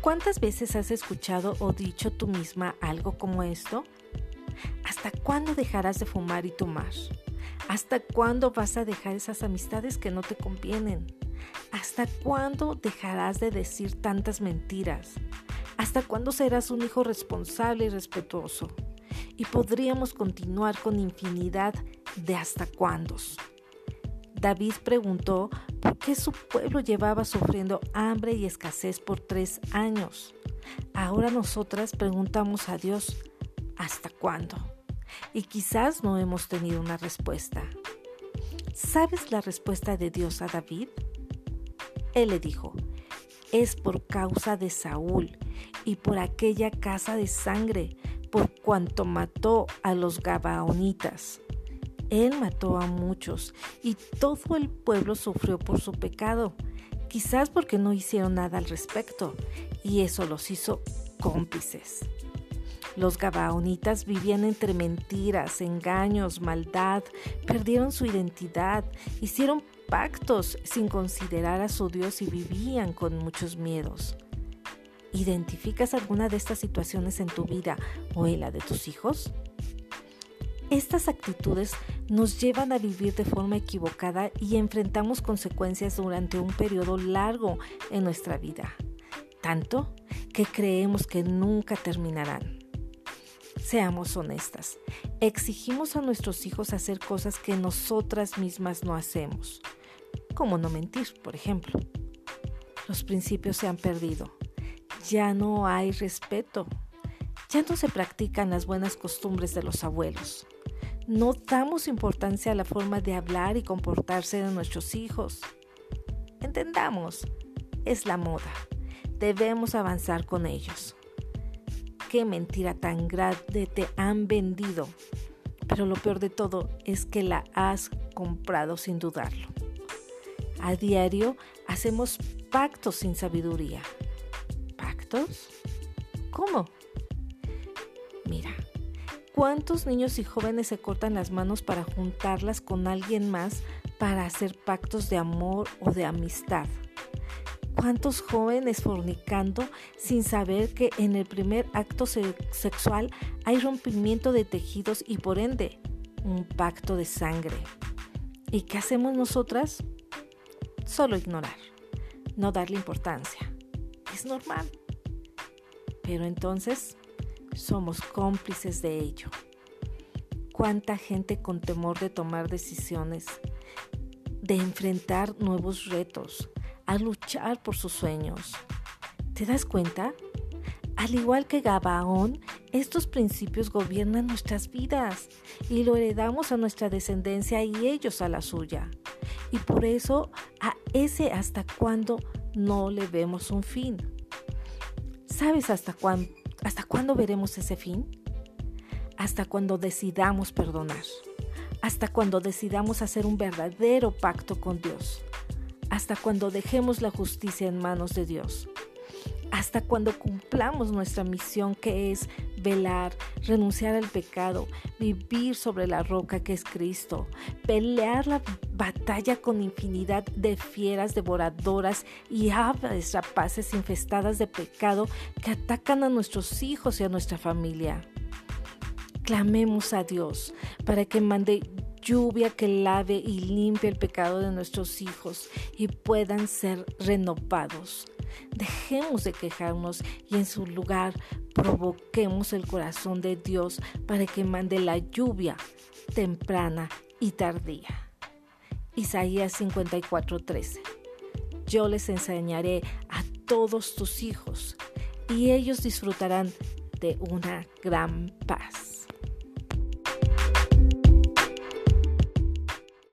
¿Cuántas veces has escuchado o dicho tú misma algo como esto? ¿Hasta cuándo dejarás de fumar y tomar? ¿Hasta cuándo vas a dejar esas amistades que no te convienen? ¿Hasta cuándo dejarás de decir tantas mentiras? ¿Hasta cuándo serás un hijo responsable y respetuoso? Y podríamos continuar con infinidad de hasta cuándo. David preguntó por qué su pueblo llevaba sufriendo hambre y escasez por tres años. Ahora nosotras preguntamos a Dios, ¿hasta cuándo? Y quizás no hemos tenido una respuesta. ¿Sabes la respuesta de Dios a David? Él le dijo, es por causa de Saúl y por aquella casa de sangre, por cuanto mató a los Gabaonitas. Él mató a muchos y todo el pueblo sufrió por su pecado, quizás porque no hicieron nada al respecto, y eso los hizo cómplices. Los Gabaonitas vivían entre mentiras, engaños, maldad, perdieron su identidad, hicieron pactos sin considerar a su Dios y vivían con muchos miedos. ¿Identificas alguna de estas situaciones en tu vida o en la de tus hijos? Estas actitudes nos llevan a vivir de forma equivocada y enfrentamos consecuencias durante un periodo largo en nuestra vida, tanto que creemos que nunca terminarán. Seamos honestas, exigimos a nuestros hijos hacer cosas que nosotras mismas no hacemos, como no mentir, por ejemplo. Los principios se han perdido, ya no hay respeto, ya no se practican las buenas costumbres de los abuelos. No damos importancia a la forma de hablar y comportarse de nuestros hijos. Entendamos, es la moda. Debemos avanzar con ellos. Qué mentira tan grande te han vendido. Pero lo peor de todo es que la has comprado sin dudarlo. A diario hacemos pactos sin sabiduría. ¿Pactos? ¿Cómo? Mira, ¿Cuántos niños y jóvenes se cortan las manos para juntarlas con alguien más para hacer pactos de amor o de amistad? ¿Cuántos jóvenes fornicando sin saber que en el primer acto sexual hay rompimiento de tejidos y por ende un pacto de sangre? ¿Y qué hacemos nosotras? Solo ignorar, no darle importancia. Es normal. Pero entonces somos cómplices de ello. Cuánta gente con temor de tomar decisiones, de enfrentar nuevos retos, a luchar por sus sueños. ¿Te das cuenta? Al igual que Gabaón, estos principios gobiernan nuestras vidas y lo heredamos a nuestra descendencia y ellos a la suya. Y por eso a ese hasta cuándo no le vemos un fin. ¿Sabes hasta cuándo? ¿Hasta cuándo veremos ese fin? Hasta cuando decidamos perdonar. Hasta cuando decidamos hacer un verdadero pacto con Dios. Hasta cuando dejemos la justicia en manos de Dios hasta cuando cumplamos nuestra misión que es velar, renunciar al pecado, vivir sobre la roca que es Cristo, pelear la batalla con infinidad de fieras devoradoras y aves rapaces infestadas de pecado que atacan a nuestros hijos y a nuestra familia. Clamemos a Dios para que mande lluvia que lave y limpie el pecado de nuestros hijos y puedan ser renovados. Dejemos de quejarnos y en su lugar provoquemos el corazón de Dios para que mande la lluvia temprana y tardía. Isaías 54:13 Yo les enseñaré a todos tus hijos y ellos disfrutarán de una gran paz.